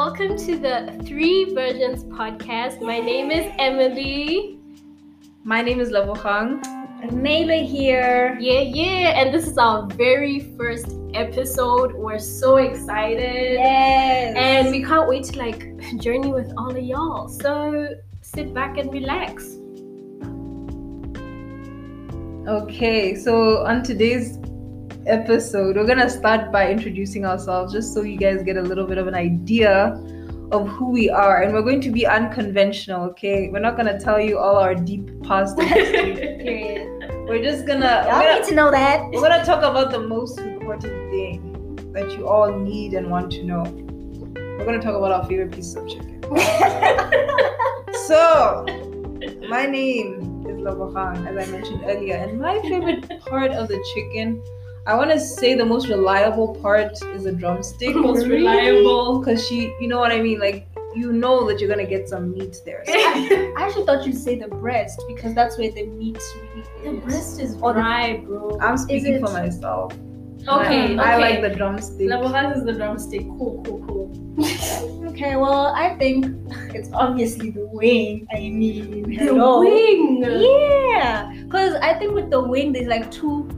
welcome to the Three Versions podcast. My name is Emily. My name is Lebohang. Nayla here. Yeah, yeah, and this is our very first episode. We're so excited. Yes. And we can't wait to like journey with all of y'all. So sit back and relax. Okay, so on today's episode, we're gonna start by introducing ourselves just so you guys get a little bit of an idea of who we are. And we're going to be unconventional, okay? We're not gonna tell you all our deep past history. Period. we're just gonna Y'all we're need gonna, to know that. we're gonna talk about the most important thing that you all need and want to know. We're gonna talk about our favorite pieces of chicken. So, my name is Lebohang, as I mentioned earlier, and my favorite part of the chicken, I want to say the most reliable part is the drumstick. Most Really? reliable. Because she, you know what I mean? Like, you know that you're gonna get some meat there. So, I actually thought you'd say the breast because that's where the meat really is. The breast is Or the- bro. I'm speaking it- for myself. Okay, I, I like the drumstick. Lebohang is the drumstick. Cool, cool, cool. Okay, well, I think it's obviously the wing. I mean, The hello. wing. Yeah, because I think with the wing, there's like two,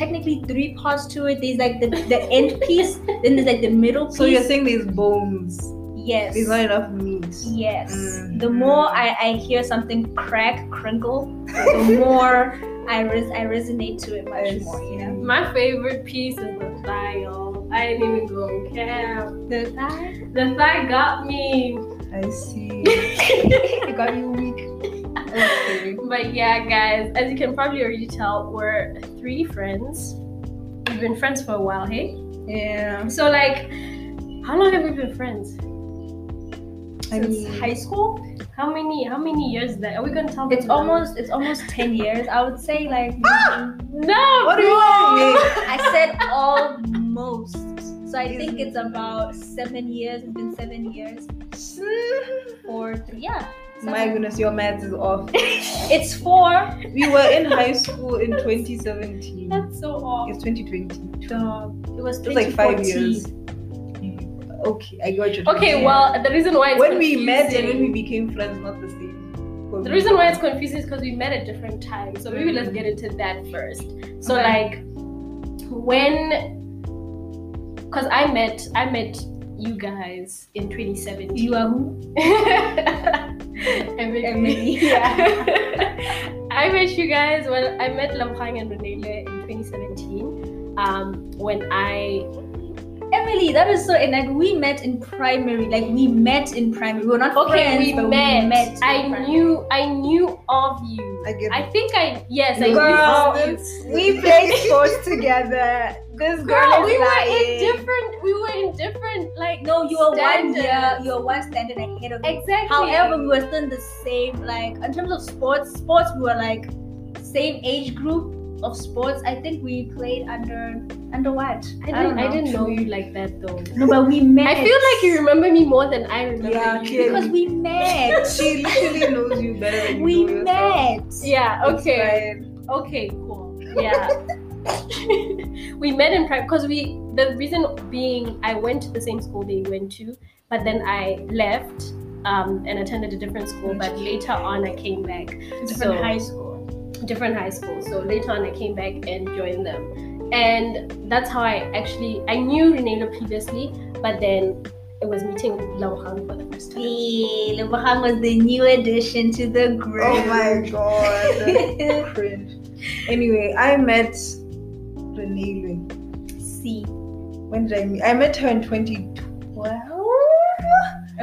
technically three parts to it. There's like the, the end piece, then there's like the middle piece. So you're saying there's bones. yes. There's not enough meat. Yes. Mm. The more I, I hear something crack, crinkle, the more I res- I resonate to it much I more, you know? My favorite piece is the thigh, y'all. I ain't even going cap. The thigh? The thigh got me. I see. it got you weak. Okay. But yeah, guys, as you can probably already tell, we're three friends. We've been friends for a while, hey? Yeah. So, like, how long have we been friends? I Since mean- high school? How many? How many years? That are we gonna tell? It's now? almost it's almost ten years. I would say like ah! no. What do you bro. mean? I said almost. So I think it's about seven years. It's been seven years. Four, three, yeah. My goodness, your math is off. It's four. We were in high school in 2017. That's so off. It's 2020. It was It's like five 2014. years. Okay, I got you. Okay, well, the reason why it's when we met and when we became friends, not the same. The reason why it's confusing is because we met at different times. So maybe let's get into that first. So Okay. like when because I met I met you guys in 2017. You are who? Emily. Emily. Yeah. I met you guys when I met Lebohang and Renele in 2017. Um, when I Emily, that is so. And like we met in primary. Like we met in primary. We were not okay friends, we but met. we met. I primary. knew I knew of you. I I think I yes I Girl, knew of you. We played sports together. This girl, Girl, we were lying. in different. We were in different like. No, you were one year. You were one standard ahead of me. Exactly. However, we were still in the same. Like in terms of sports, sports we were like same age group of sports. I think we played under under what? I don't didn't. I, know. didn't know you like that though. No, but we met. I feel like you remember me more than I remember Yeah, you. because we met. She literally knows you better than you we met. Yeah. Okay. Okay. Cool. Yeah. we met in prime because we. The reason being, I went to the same school they went to, but then I left um, and attended a different school. But later on, I came back. Different So- high school. different high school. So later on, I came back and joined them, and that's how I actually I knew Renela previously, but then it was meeting Lebohang for the first time. Hey, Lebohang was the new addition to the group. Oh my god. Cringe. Anyway, I met Renee. See. When did I meet? I met her in 2012.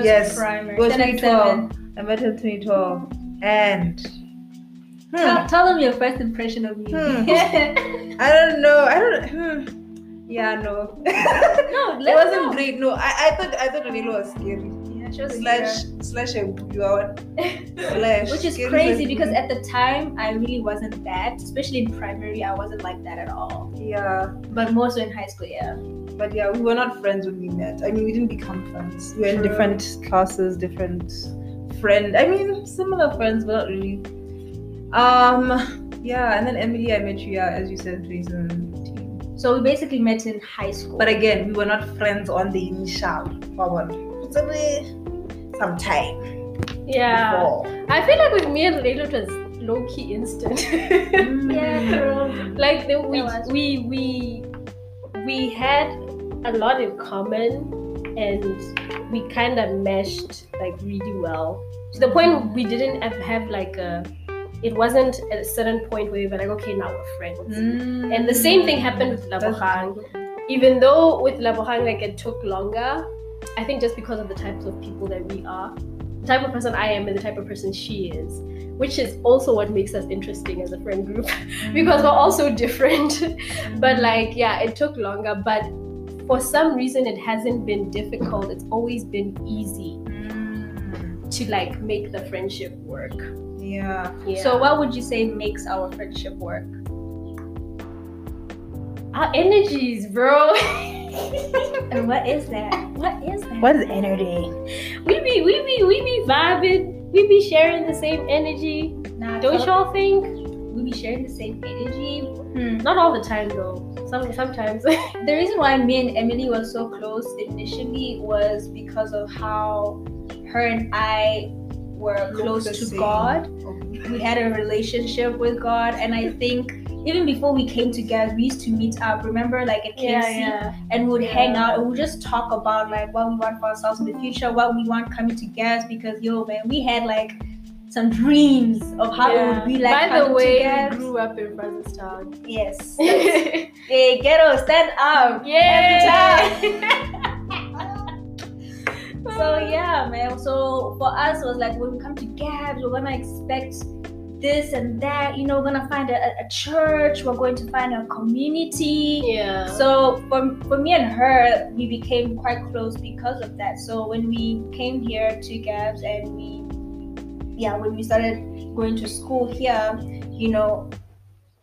Yes, primary. It was 2012. I met her in 2012. And. Hmm, Tell, tell them your first impression of me. Hmm. I don't know. I don't. Hmm. Yeah, no. no, it wasn't know. great. No, I, I thought I thought Renee was scary. Yeah, she Slash slash a you are slash. Which is crazy because at the time I really wasn't that, especially in primary, I wasn't like that at all. yeah, But more so in high school, yeah. but yeah, we were not friends when we met. I mean, we didn't become friends. We were in different classes, different friend. I mean, similar friends, but not really. Um, yeah, and then Emily, I met you, yeah, as you said, 2017. So we basically met in high school. But again, we were not friends on the initial. Wow. It's a some time Yeah. before. I feel like with me and Layla it was low key instant. Yeah, true. like the, we, we we we had a lot in common and we kind of meshed like really well to the point we didn't have, have like a it wasn't at a certain point where we were like okay now we're friends and the same thing happened with That's Lebohang even though with Lebohang like it took longer I think just because of the types of people that we are the type of person I am and the type of person she is which is also what makes us interesting as a friend group because we're all so different. But like yeah it took longer but for some reason it hasn't been difficult. It's always been easy Mm, to like make the friendship work. Yeah. yeah. So, what would you say makes our friendship work? our energies bro And what is that? What is that? What is energy? we be we be we be vibing we be sharing the same energy Nah, don't y'all think we be sharing the same energy? Hmm. not all the time though some sometimes The reason why me and Emily were so close initially was because of how her and I were close to. God. We had a relationship with God, and I think even before we came together, we used to meet up. Remember, like at KFC, and we would hang out and we would just talk about like what we want for ourselves in the future, what we want coming together. Because yo, man, we had like some dreams of how it would be like. by the way together. we grew up in Francistown yes. hey, ghetto, stand up. So yeah, man. So for us, it was like when we come to Gabs, we're gonna expect this and that. You know, we're gonna find a, a- church. We're going to find a community. yeah So for, for me and her, we became quite close because of that. So when we came here to Gabs and we, yeah, when we started going to school here, you know,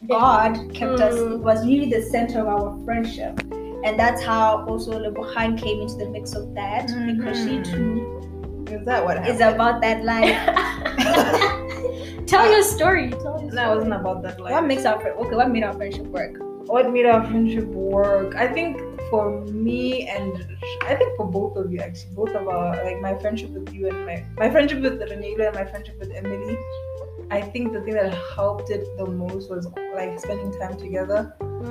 God kept us Mm. was really the center of our friendship, and that's how also Lebohang came into the mix of that because she Mhm. too Is that what is happened? about that life. Tell your story. Tell your That wasn't about that life. what makes our friend okay? What made our friendship work? what made our friendship work i think for me and i think for both of you actually both of our like my friendship with you and my my friendship with Renela and my friendship with emily i think the thing that helped it the most was like spending time together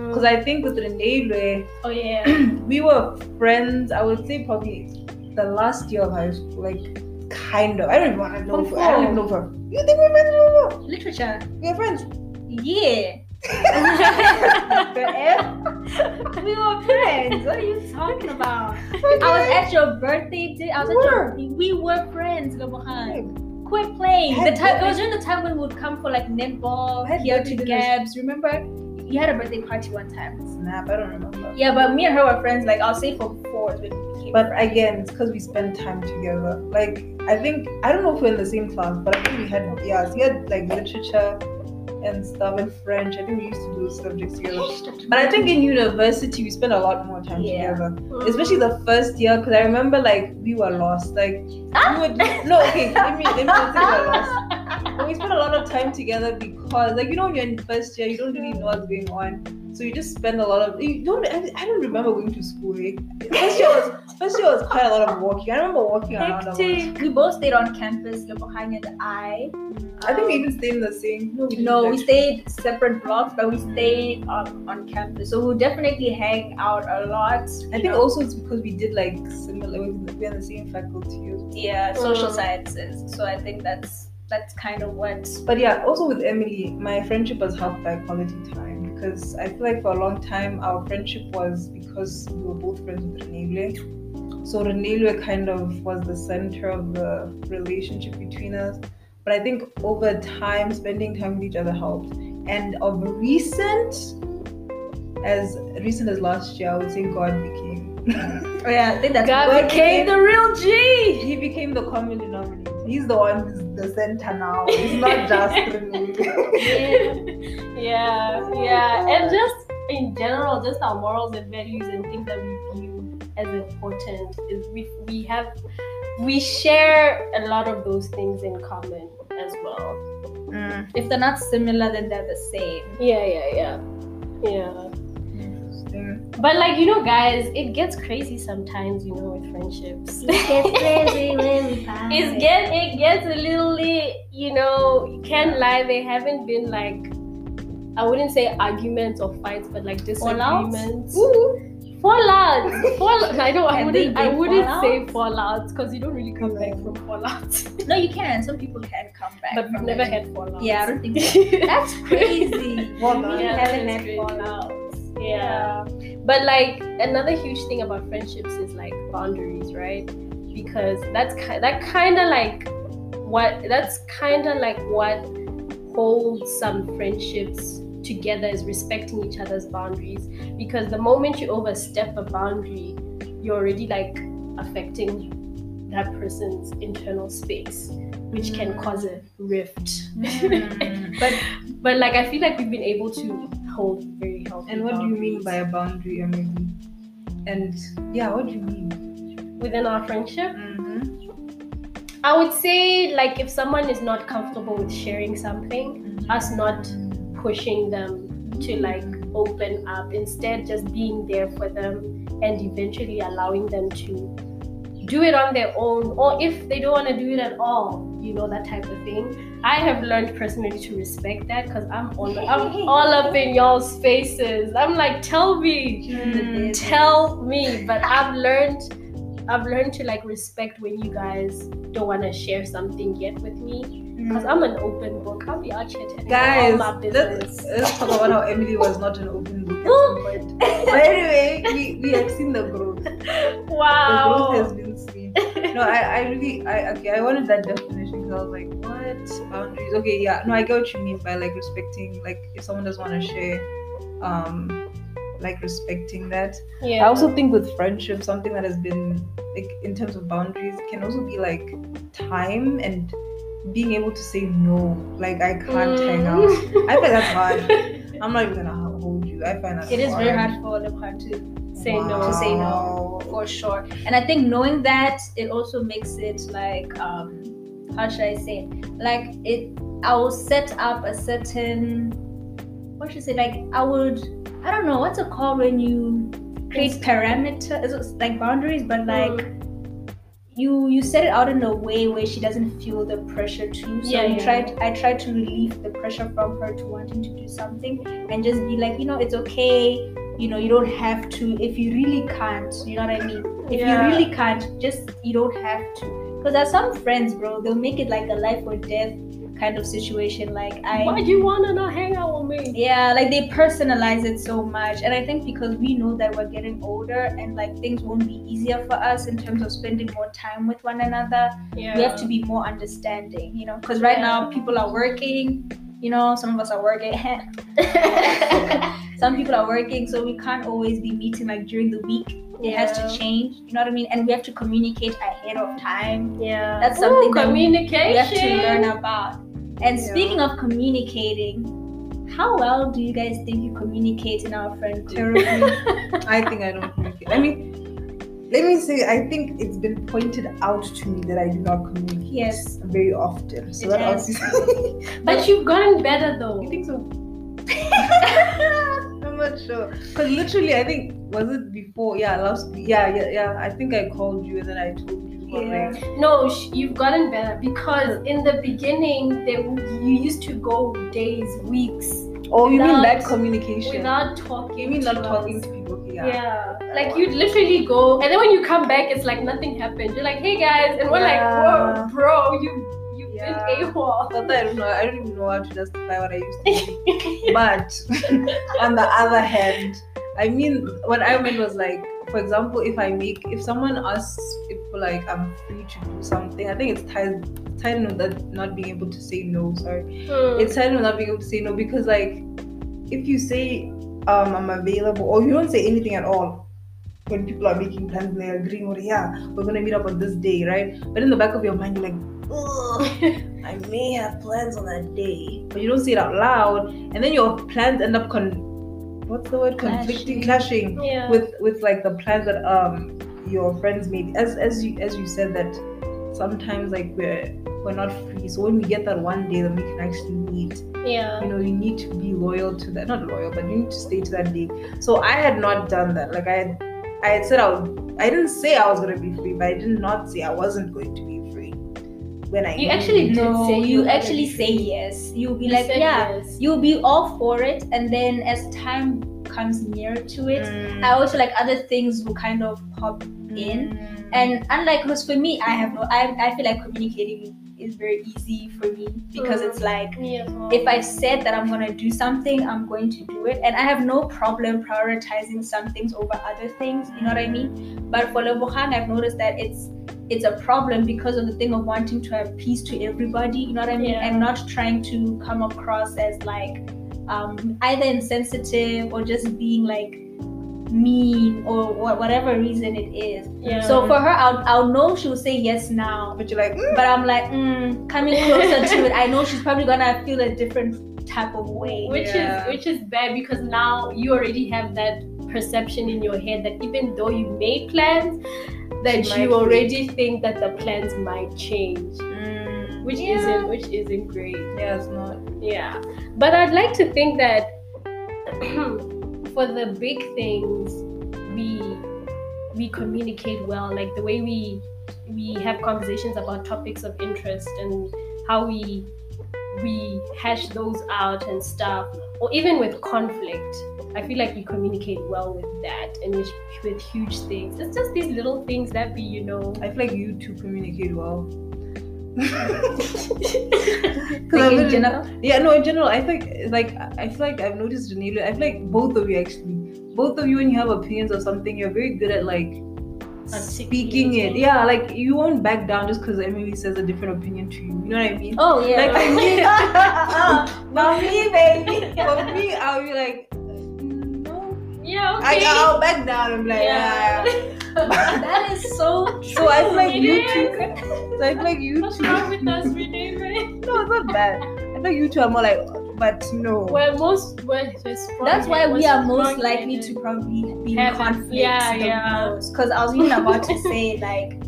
because i think with Renela, Oh yeah. we were friends i would say probably the last year of high school like kind of i don't even want to know if, i don't even know we're- you think we're friends Literature. we're friends Yeah. we were friends. What are you talking about? I was at your birthday. Di- I was at your. We were friends, Lebohang. Quit playing. The time it was during the time when we would come for like netball here to. Gabs. Remember? You had a birthday party one time. snap i don't remember Yeah, but me and her were friends. Like I'll say for four when we became. But again, it's because we spend time together. Like I think I don't know if we're in the same class, but I think we had yeah, we had like literature and stuff and French. I think we used to do subjects together. But I think in university we spent a lot more time Yeah. together, mm. especially the first year. Because I remember like we were lost. Like ah. we would no okay. Let me let me not say we were lost. We spend a lot of time together because like you know when you're in first year you don't really know what's going on. So you just spend a lot of you don't I, I don't remember going to school. Eh? First year was first year was quite a lot of walking. I remember walking around a lot. Hectic. We both stayed on campus, Lebohang and I. I think we even stayed in the same. No, we No, we stayed separate blocks, but we stayed on, on campus. So we'll definitely hang out a lot. I think also it's because we did like similar. We're in the same faculty. yeah, social Mm. sciences. So I think that's that's kind of what. But yeah, also with Emily, my friendship was helped by quality time because I feel like for a long time our friendship was because we were both friends with Renele. So Renele kind of was the center of the relationship between us. But I think over time, spending time with each other helped. And of recent, as recent as last year, I would say God became. Oh yeah, I think that's God what became the real G. he became the common denominator. He's the one who's the center now. It's not just Renele. yeah, yeah, and just in general, just our morals and values and things that we view as important is we we have we share a lot of those things in common as well. Mm. If they're not similar, then they're the same. Yeah, yeah, yeah, yeah. But like you know, guys, it gets crazy sometimes. You know, with friendships. It gets crazy when we fight. It's get it gets a little, you know, you can't lie. They haven't been like, I wouldn't say arguments or fights, but like disagreements. Fallouts. Fall. I know. I wouldn't. I wouldn't say fallouts because you don't really come back from fallouts. No, you can. Some people can come back. but we've never it. had fallouts. Yeah, I don't think so. That's crazy. Fallout. We Yeah, haven't had crazy. Yeah. But like another huge thing about friendships is like boundaries, right? Because that's ki- that kind of like what that's kind of like what holds some friendships together is respecting each other's boundaries because the moment you overstep a boundary you're already like affecting that person's internal space which can cause a rift Mm. but but like i feel like we've been able to hold very healthy And what do you mean by a boundary, Emily? And yeah, what do you mean? within our friendship Mm-hmm. i would say like if someone is not comfortable with sharing something us not pushing them to like open up instead just being there for them and eventually allowing them to do it on their own or if they don't want to do it at all you know that type of thing i have learned personally to respect that because i'm all i'm all up in y'all's faces i'm like tell me Mm. tell me but i've learned i've learned to like respect when you guys don't want to share something yet with me because i'm an open book i'll be out here telling you all Guys, my let's, business let's talk about how Emily was not an open book at some point. But anyway, we, we have seen the growth. The wow growth has been. No, I, I really, I okay, I wanted that definition because I was like, what boundaries? Okay, yeah, no, I get what you mean by like respecting, like if someone doesn't want to share, um, like respecting that. yeah I also think with friendship, something that has been like in terms of boundaries can also be like time and being able to say no. Like I can't hang out. Mm. I find that's hard. I'm not even gonna hold you. I find that It is very hard for Lebron to say no to say no for sure. And I think knowing that it also makes it like um how should I say it? Like it I will set up a certain what should I say like I would I don't know what's it called when you create parameters like boundaries but like you you set it out in a way where she doesn't feel the pressure too. So Yeah, yeah. tried I tried to relieve the pressure from her to wanting to do something and just be like, you know, it's okay. You know, you don't have to if you really can't. You know what I mean? If Yeah. you really can't, just you don't have to. Because there's some friends, bro, they'll make it like a life or death kind of situation. Like I why do you want to not hang out with me yeah, like they personalize it so much. And I think because we know that we're getting older and like things won't be easier for us in terms of spending more time with one another, yeah we have to be more understanding, you know, because right now people are working, you know, some of us are working, some people are working, so we can't always be meeting like during the week. It has to change, you know what I mean? And we have to communicate ahead of time. yeah That's something Ooh, that we- communication We have to learn about. And Yeah. speaking of communicating, how well do you guys think you communicate in our friend group? Terribly. I think I don't communicate. I mean, let me say, I think it's been pointed out to me that I do not communicate Yes. very often. So It that obviously. but you've gotten better though You think so? I'm not sure. Because literally, I think was it before? Yeah, last. Yeah, yeah, yeah. I think I called you and then I told you. Yeah. No, sh- you've gotten better because in the beginning, they, you used to go days, weeks Oh, you mean that communication? without talking. you mean not talking to people? Okay, Yeah. yeah. like you'd literally go, and then when you come back, it's like nothing happened. You're like, "Hey guys," and we're Yeah. like, "Whoa, bro, you you've Yeah. been AWOL." But I don't know. I don't even know how to justify what I used to do. but on the other hand, I mean, what I meant was like, for example, if I make, if someone asks if like I'm free to do something, I think it's tied, tied with that not being able to say no. Sorry, Hmm. it's tied with not being able to say no because like, if you say um I'm available or you don't say anything at all. When people are making plans and they're agreeing, or yeah, we're gonna meet up on this day, right? But in the back of your mind, you're like, I may have plans on that day, but you don't say it out loud, and then your plans end up con. What's the word? Conflicting, clashing yeah. with with like the plans that um your friends made. As as you as you said that sometimes like we're we're not free. So when we get that one day, then we can actually meet. Yeah. You know, you need to be loyal to that. Not loyal, but you need to stay to that day. So I had not done that. Like I had, I had said I would. I didn't say I was gonna be free, but I did not say I wasn't going to be free. When I You actually did No, say you were actually say yes. You'll be You like, yeah, yes. you'll be all for it, and then as time comes near to it, Mm. I also like other things will kind of pop in. Mm. And unlike because for me, I have no, I, I feel like communicating is very easy for me because Mm. it's like well. if I said that I'm gonna do something, I'm going to do it, and I have no problem prioritizing some things over other things. You know what I mean? But for Lebogang, I've noticed that it's it's a problem because of the thing of wanting to have peace to everybody. You know what I mean? Yeah. And not trying to come across as like um, either insensitive or just being like mean or wha- whatever reason it is. yeah. So for her, I'll, I'll know she'll say yes now but you're like, mm, but I'm like, mm, coming closer to it, I know she's probably gonna feel a different type of way. which Yeah. is which is bad because now you already have that perception in your head that even though you made plans that She you already think that the plans might change mm, which Yeah. isn't which isn't great yeah, it's not. yeah but i'd like to think that for the big things we we communicate well like the way we we have conversations about topics of interest and how we we hash those out and stuff or even with conflict. I feel like we communicate well with that and with, with huge things. It's just these little things that we you know. I feel like you two communicate well. Like in general. Yeah, no, in general, I think like I feel like I've noticed Renee, I feel like both of you actually, both of you when you have opinions or something, you're very good at like speaking it. Yeah, like you won't back down just because Emily says a different opinion to you. You know what I mean? Oh yeah. Like for me, Not me, baby. for me, I'll be like, "Mm, no, yeah I, okay I'll back down. I'm like, yeah yeah. that is so true. So I feel like It you two, so I feel like you what's two. wrong with us Renee? No, it's not bad. I feel like you two are more like, but no. We're most we're, we're That's why we we're most likely to probably be in conflict yeah, the yeah. most. Because I was even about to say, like,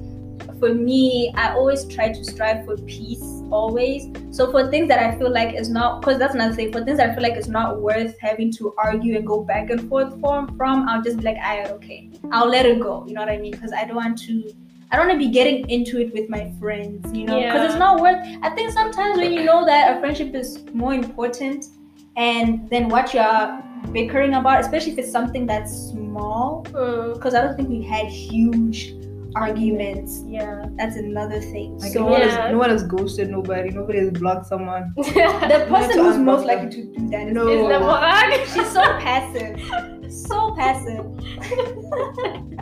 for me, I always try to strive for peace always. So for things that I feel like is not, because that's another thing. For things that I feel like it's not worth having to argue and go back and forth from, from I'll just be like, I okay, I'll let it go. You know what I mean? Because I don't want to. I don't want to be getting into it with my friends, you know, because Yeah. it's not worth. I think sometimes when you know that a friendship is more important, and then what you're bickering about, especially if it's something that's small, Mm, because I don't think we had huge arguments. yeah That's another thing. Like so no, one Yeah. has, no one has ghosted nobody. Nobody has blocked someone. the person who's most unblock likely to do that is No. is the one She's so passive. So passive.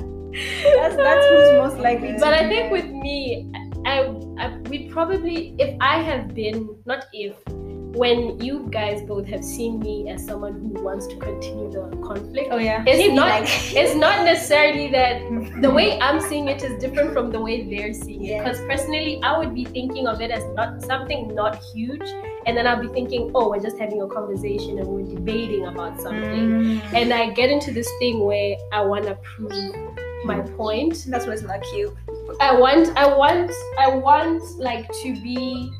that's that's who's most likely to but I think with me, I, I we probably if I have been not if when you guys both have seen me as someone who wants to continue the conflict. Oh yeah. It's not- like It's not necessarily that the way I'm seeing it is different from the way they're seeing it. Because personally, I would be thinking of it as not something not huge, and then I'll be thinking, oh, we're just having a conversation and we're debating about something. Mm. And I get into this thing where I want to prove my point. that's what's not cute. I want, I want, I want like to be,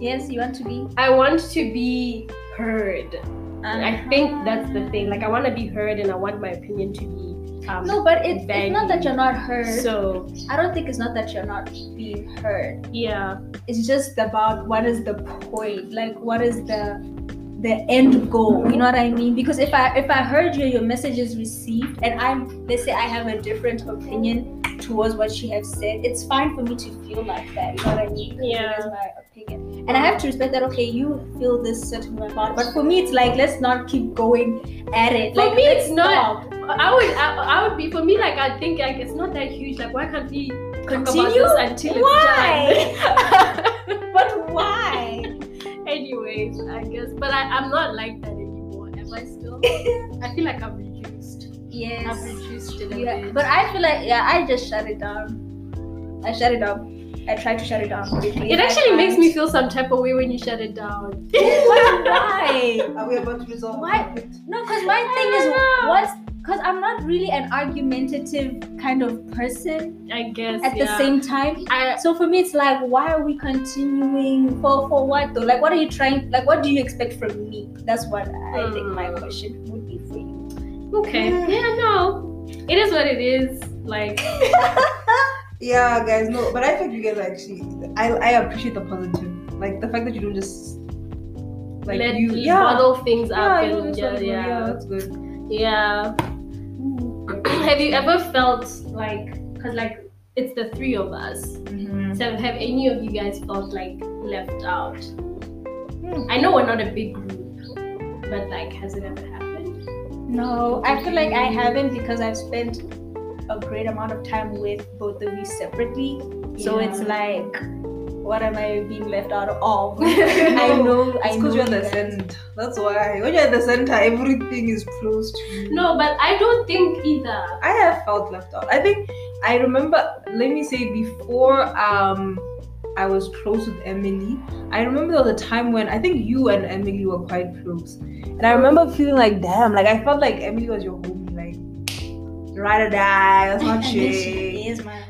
Yes, you want to be. I want to be heard. I think that's the thing. Like I want to be heard, and I want my opinion to be. Um, No, but it's, it's not that you're not heard. So I don't think it's not that you're not being heard. yeah, It's just about what is the point, like what is the the end goal. You know what I mean? Because if I if I heard you, your message is received, and I'm let's say I have a different opinion towards what she has said, it's fine for me to feel like that. You know what I mean? Yeah. Is my opinion, and I have to respect that. Okay, you feel this certain way about but for me, it's like let's not keep going at it. For like me, it's not- stop. I would, I, I would be for me. Like I think like it's not that huge. Like why can't we talk Continue? about this until Why? it's done? But why? Anyways, I guess, but I, I'm not like that anymore. Am I still? I feel like I'm reduced. yes. I've reduced it a Yeah, bit. but I feel like yeah, I just shut it down. I shut it down. I tried to shut it down quickly. it actually makes me feel some type of way when you shut it down. Why? Are we about to resolve Why? No, because my thing is don't once because I'm not really an argumentative kind of person I guess at the same time. I, So for me, it's like, why are we continuing for for what though? Like, what are you trying? Like, what do you expect from me? That's what I think my Hmm. question would be for you. okay. Yeah, no. It is what it is. Like Yeah, guys, no, but I think you guys actually, I, I appreciate the positive, like the fact that you don't just like let you, you yeah, bottle things yeah, up you and yeah, yeah, yeah. that's good. Yeah. Have you ever felt like because like it's the three of us Mhm. so have any of you guys felt like left out Hmm. i know we're not a big group but like has it ever happened No, I feel like I haven't because I've spent a great amount of time with both of you separately. So it's like, what am I being left out of? I know, I It's know. because you're the center. That's why. When you're at the center, everything is close to you. no but i don't think either I have felt left out. I think I remember. Let me say before um I was close with Emily. I remember there was a time when I think you and Emily were quite close, and I remember feeling like damn, like I felt like Emily was your homie, like ride or die. That's not And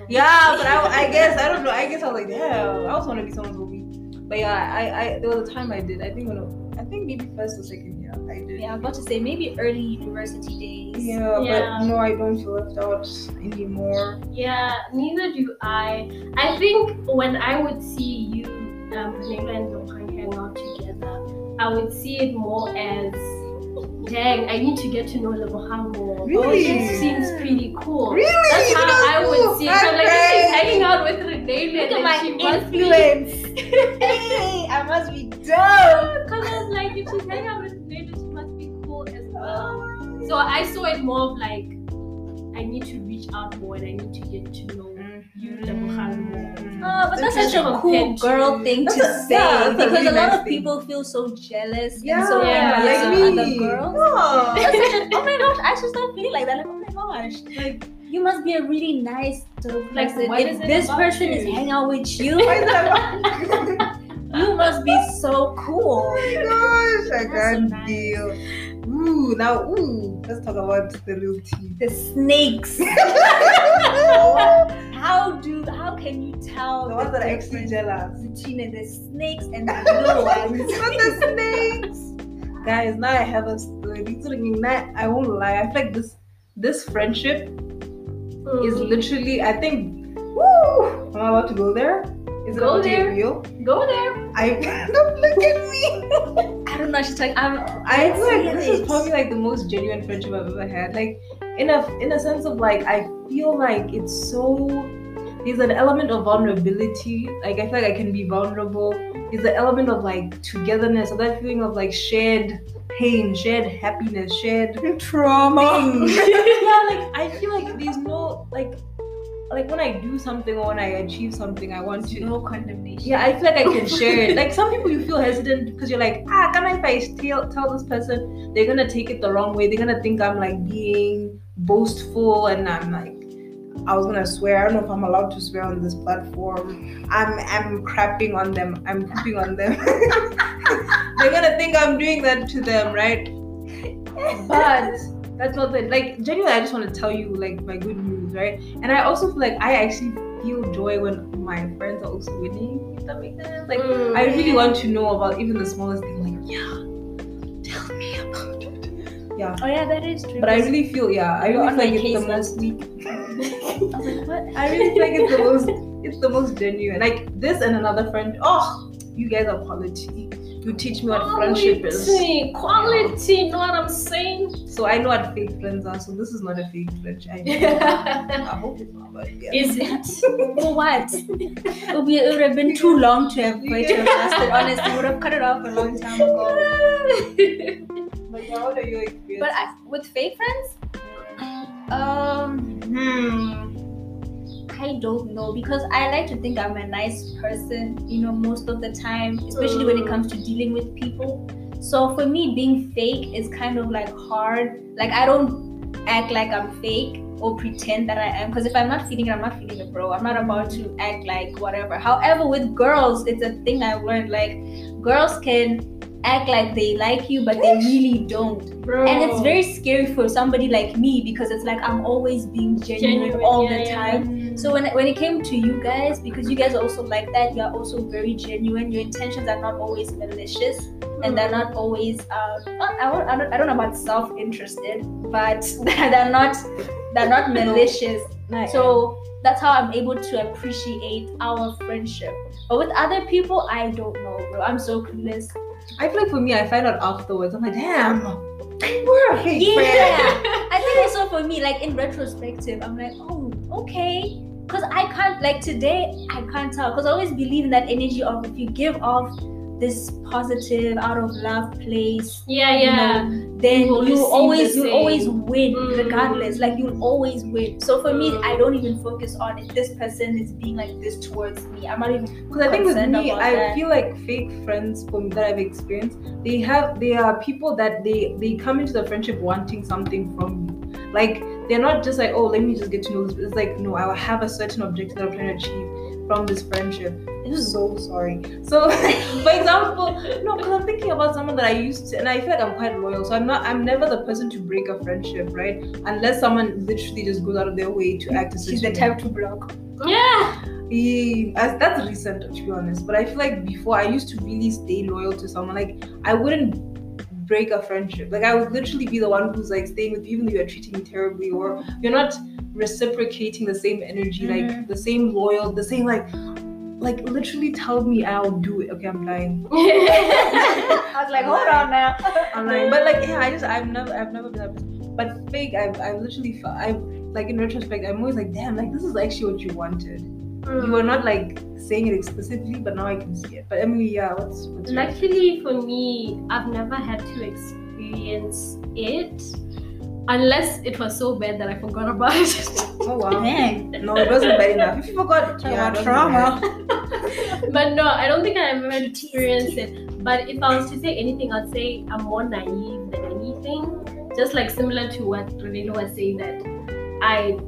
Yeah, but I, I guess I don't know. I guess I was like, damn, I also want to be someone's homie. But yeah, I, I there was a time I did. I think when I, I think maybe first or second year I did. Yeah, I'm about to say maybe early university days. Yeah, Yeah. but no, I don't feel left out anymore. yeah neither do i i think when i would see you um Pamela and Lohan hang out together i would see it more as dang i need to get to know Lebohang more oh, Really? this seems pretty cool Really? That's how know I would who? see it. So like if she's Okay. hanging out with Renee, Look at my she must be influence. hey, I must be dope. Because I was like, if she's hanging out with Renee, she must be cool as well. So I saw it more of like, I need to reach out more and I need to get to know you, Lebohang, more. Mm. Oh, but that's such a cool to- girl thing to That's a- say yeah, that's a because really a lot nice of thing. people feel so jealous Yeah, and so Yeah, like me. other girls. Yeah. Such a, oh my gosh, I should start feeling like that. Like, oh my gosh, like you must be a really nice dope Like, person. what if this person you? is hanging out with you, Why is that? you must be so cool. Oh my gosh, I That's so can't nice. deal. Ooh, now, ooh, let's talk about the real tea. The snakes. How do how can you tell The ones that are actually jealous. between the snakes and the little ones? Not the snakes. Guys, now I have a story. I won't lie. I feel like this this friendship is Mm. literally, I think, woo, am I allowed to go there? Is it Go about there. real? Go there. I don't look at me. I don't know. She's like, I'm. I feel like this is probably like the most genuine friendship I've ever had. Like in a in a sense of like I feel like it's so there's an element of vulnerability. Like I feel like I can be vulnerable. There's an element of like togetherness, of that feeling of like shared pain, shared happiness, shared trauma. yeah, like I feel like there's no like like when I do something or when I achieve something, I want to no condemnation. yeah, I feel like I can share it. Like some people, you feel hesitant because you're like, ah, can I if I tell tell this person, they're gonna take it the wrong way. They're gonna think I'm like being boastful, and I'm like, I was gonna swear. I don't know if I'm allowed to swear on this platform. I'm I'm crapping on them. I'm pooping on them. they're gonna think I'm doing that to them, right? But that's not the like genuinely. I just want to tell you like my good news, right? And I also feel like I actually feel joy when my friends are also winning. If that makes sense. Like Mm. I really want to know about even the smallest thing. Like yeah, Yeah. Oh yeah, that is true. But I really feel yeah. I really feel like it's the most. week. I was like, what? I really feel like it's the most. It's the most genuine. Like this and another friend. Oh, you guys are quality. You teach me what friendship is. Quality, quality, you know what I'm saying? So I know what fake friends are. So this is not a fake friendship. I. I hope it's not. But yeah. Is it? For what? It would, be, it would have been too long to have, to have lasted. Honestly, I would have cut it off a long time ago. But yeah, what are your experiences? But I, with fake friends, um, hmm, I don't know because I like to think I'm a nice person, you know, most of the time, especially when it comes to dealing with people. So for me, being fake is kind of like hard. Like I don't act like I'm fake or pretend that I am because if I'm not feeling it, I'm not feeling it, bro. I'm not about to act like whatever. However, with girls, it's a thing I've learned. Like girls can act like they like you, but they really don't. Bro. And it's very scary for somebody like me because it's like I'm always being genuine, Genuine, all yeah, the yeah. time. So when when it came to you guys, because you guys are also like that, you're also very genuine. Your intentions are not always malicious, and they're mm. not always. Um, not- I, don't, I don't I don't know about self-interested, but they're not they're not malicious. So that's how I'm able to appreciate our friendship. But with other people, I don't know, bro. I'm so clueless. I feel like for me, I find out afterwards. I'm like, damn, we're a fake Yeah. I think also for me, like in retrospective, I'm like, oh, okay. Cause I can't like today, I can't tell. Cause I always believe in that energy of if you give off this positive, out of love place, yeah, you yeah. know, then You you always the you always win Mm. regardless. Like you'll always win. So for me, Mm. I don't even focus on if this person is being like this towards me. I'm not even Because I think with me, I that. feel like fake friends for me that I've experienced, they have they are people that they they come into the friendship wanting something from you. Like they're not just like, oh, let me just get to know this. It's like, no, I will have a certain objective that I'm trying to achieve from this friendship. I'm so sorry. So, for example, no, because I'm thinking about someone that I used to, and I feel like I'm quite loyal. So I'm not, I'm never the person to break a friendship, right? Unless someone literally just goes out of their way to act she's the type to block. Yeah. As- that's recent to be honest but i feel like before i used to really stay loyal to someone like i wouldn't break a friendship like i would literally be the one who's like staying with you even though you're treating me terribly or you're not reciprocating the same energy like Mhm. the same loyal the same like like literally tell me i'll do it okay i'm lying I was like, hold on now. i'm lying but like yeah i just i've never i've never been that person but fake i've, I've literally i've like in retrospect i'm always like damn like this is actually what you wanted you were not like saying it explicitly, but now I can see it. But Emily, yeah, what's what's? Luckily for me, I've never had to experience it unless it was so bad that I forgot about it. Oh wow. Dang. No, it wasn't bad enough. If you forgot, yeah, about it wasn't trauma. but no, I don't think I've ever experienced it. But if I was to say anything, I'd say I'm more naive than anything. Just like similar to what Renelo was saying that I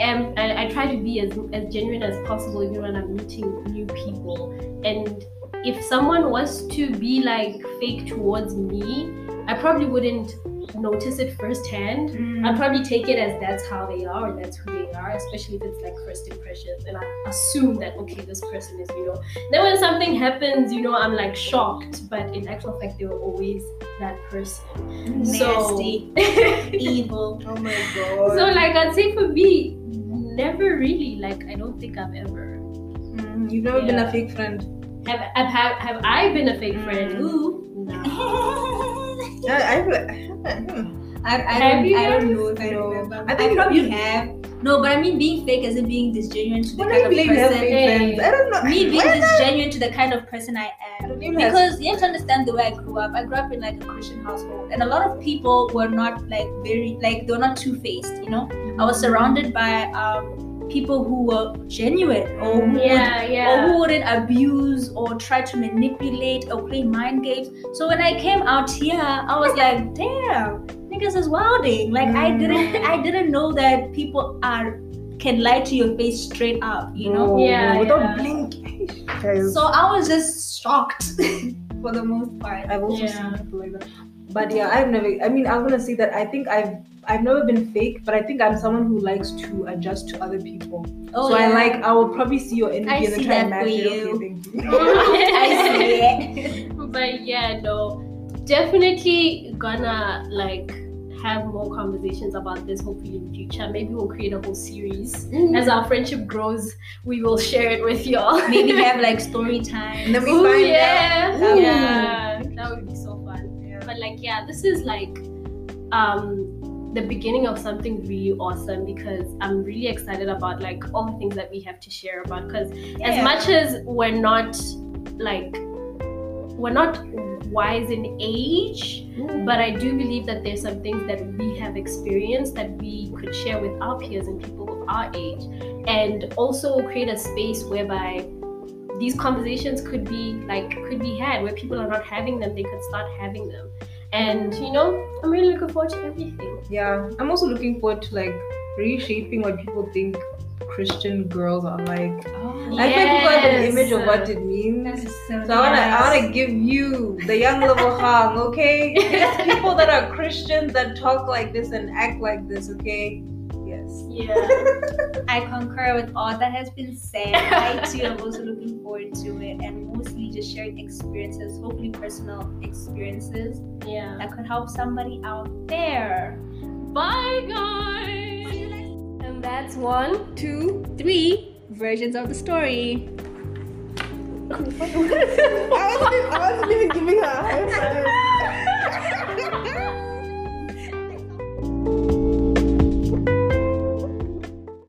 am I, I try to be as, as genuine as possible even when I'm meeting new people. And if someone was to be like fake towards me, I probably wouldn't notice it firsthand. Mm. I'd probably take it as that's how they are or that's who they are, especially if it's like first impressions. And I assume that, okay, this person is, you know. Then when something happens, you know, I'm like shocked, but in actual fact, they were always that person. Nasty. So, Evil. Oh my god. so, like, I'd say for me, never really, like, I don't think I've ever. Mm, you've never been a fake friend. Have, have, have, have I been a fake friend? Mm. Ooh, no. I, I, feel like- I. Hmm. I, I, Have don't, you I don't know if I No. remember. I I, think probably you- have. No, but I mean being fake as in being disgenuine to the When kind of believe you have person. Hey. I don't know. Me being Why not? disgenuine to the kind of person I I am. don't even have- Because you have to understand the way I grew up. I grew up in like a Christian household, and a lot of people were not like very like they were not two faced. You know, I was surrounded by um, people who were genuine or who would, yeah. or who wouldn't abuse or try to manipulate or play mind games. So when I came out here, I was like, damn, niggas is wilding. Like I mm. didn't I didn't know that people are can lie to your face straight up, you know? No, Yeah, mm, without yeah. blinking. So I was just shocked for the most part. I've also Yeah. seen people like that. But yeah, I've never. I mean, I'm gonna say that I think I've I've never been fake, but I think I'm someone who likes to adjust to other people. Oh, so I like I will probably see your energy I and see try and that match for it. you. Okay, thank you. I see it. but yeah, no, definitely gonna like have more conversations about this hopefully in the future. Maybe we'll create a whole series. Mm-hmm. As our friendship grows, we will share it with y'all. Maybe have like story time. And then we Ooh, find yeah. out. Ooh. yeah, that would be so fun. Yeah. Like, yeah, this is like um the beginning of something really awesome because I'm really excited about like all the things that we have to share about. Because as much as we're not like we're not wise in age, but I do believe that there's some things that we have experienced that we could share with our peers and people of our age, and also create a space whereby these conversations could be like could be had where people are not having them, they could start having them. And you know, I'm really looking forward to everything. Yeah, I'm also looking forward to like reshaping what people think Christian girls are like. Oh, I think people have an image of what it means. So, So I wanna, I nice. wanna give you the young level hang, okay? There's people that are Christians that talk like this and act like this, okay? Yes. Yeah. I concur with all that has been said. I too am also looking forward to it and mostly just sharing experiences, hopefully personal experiences Yeah. that could help somebody out there. Bye, guys. And that's one, two, three versions of the story. I wasn't, I wasn't even giving her a high five.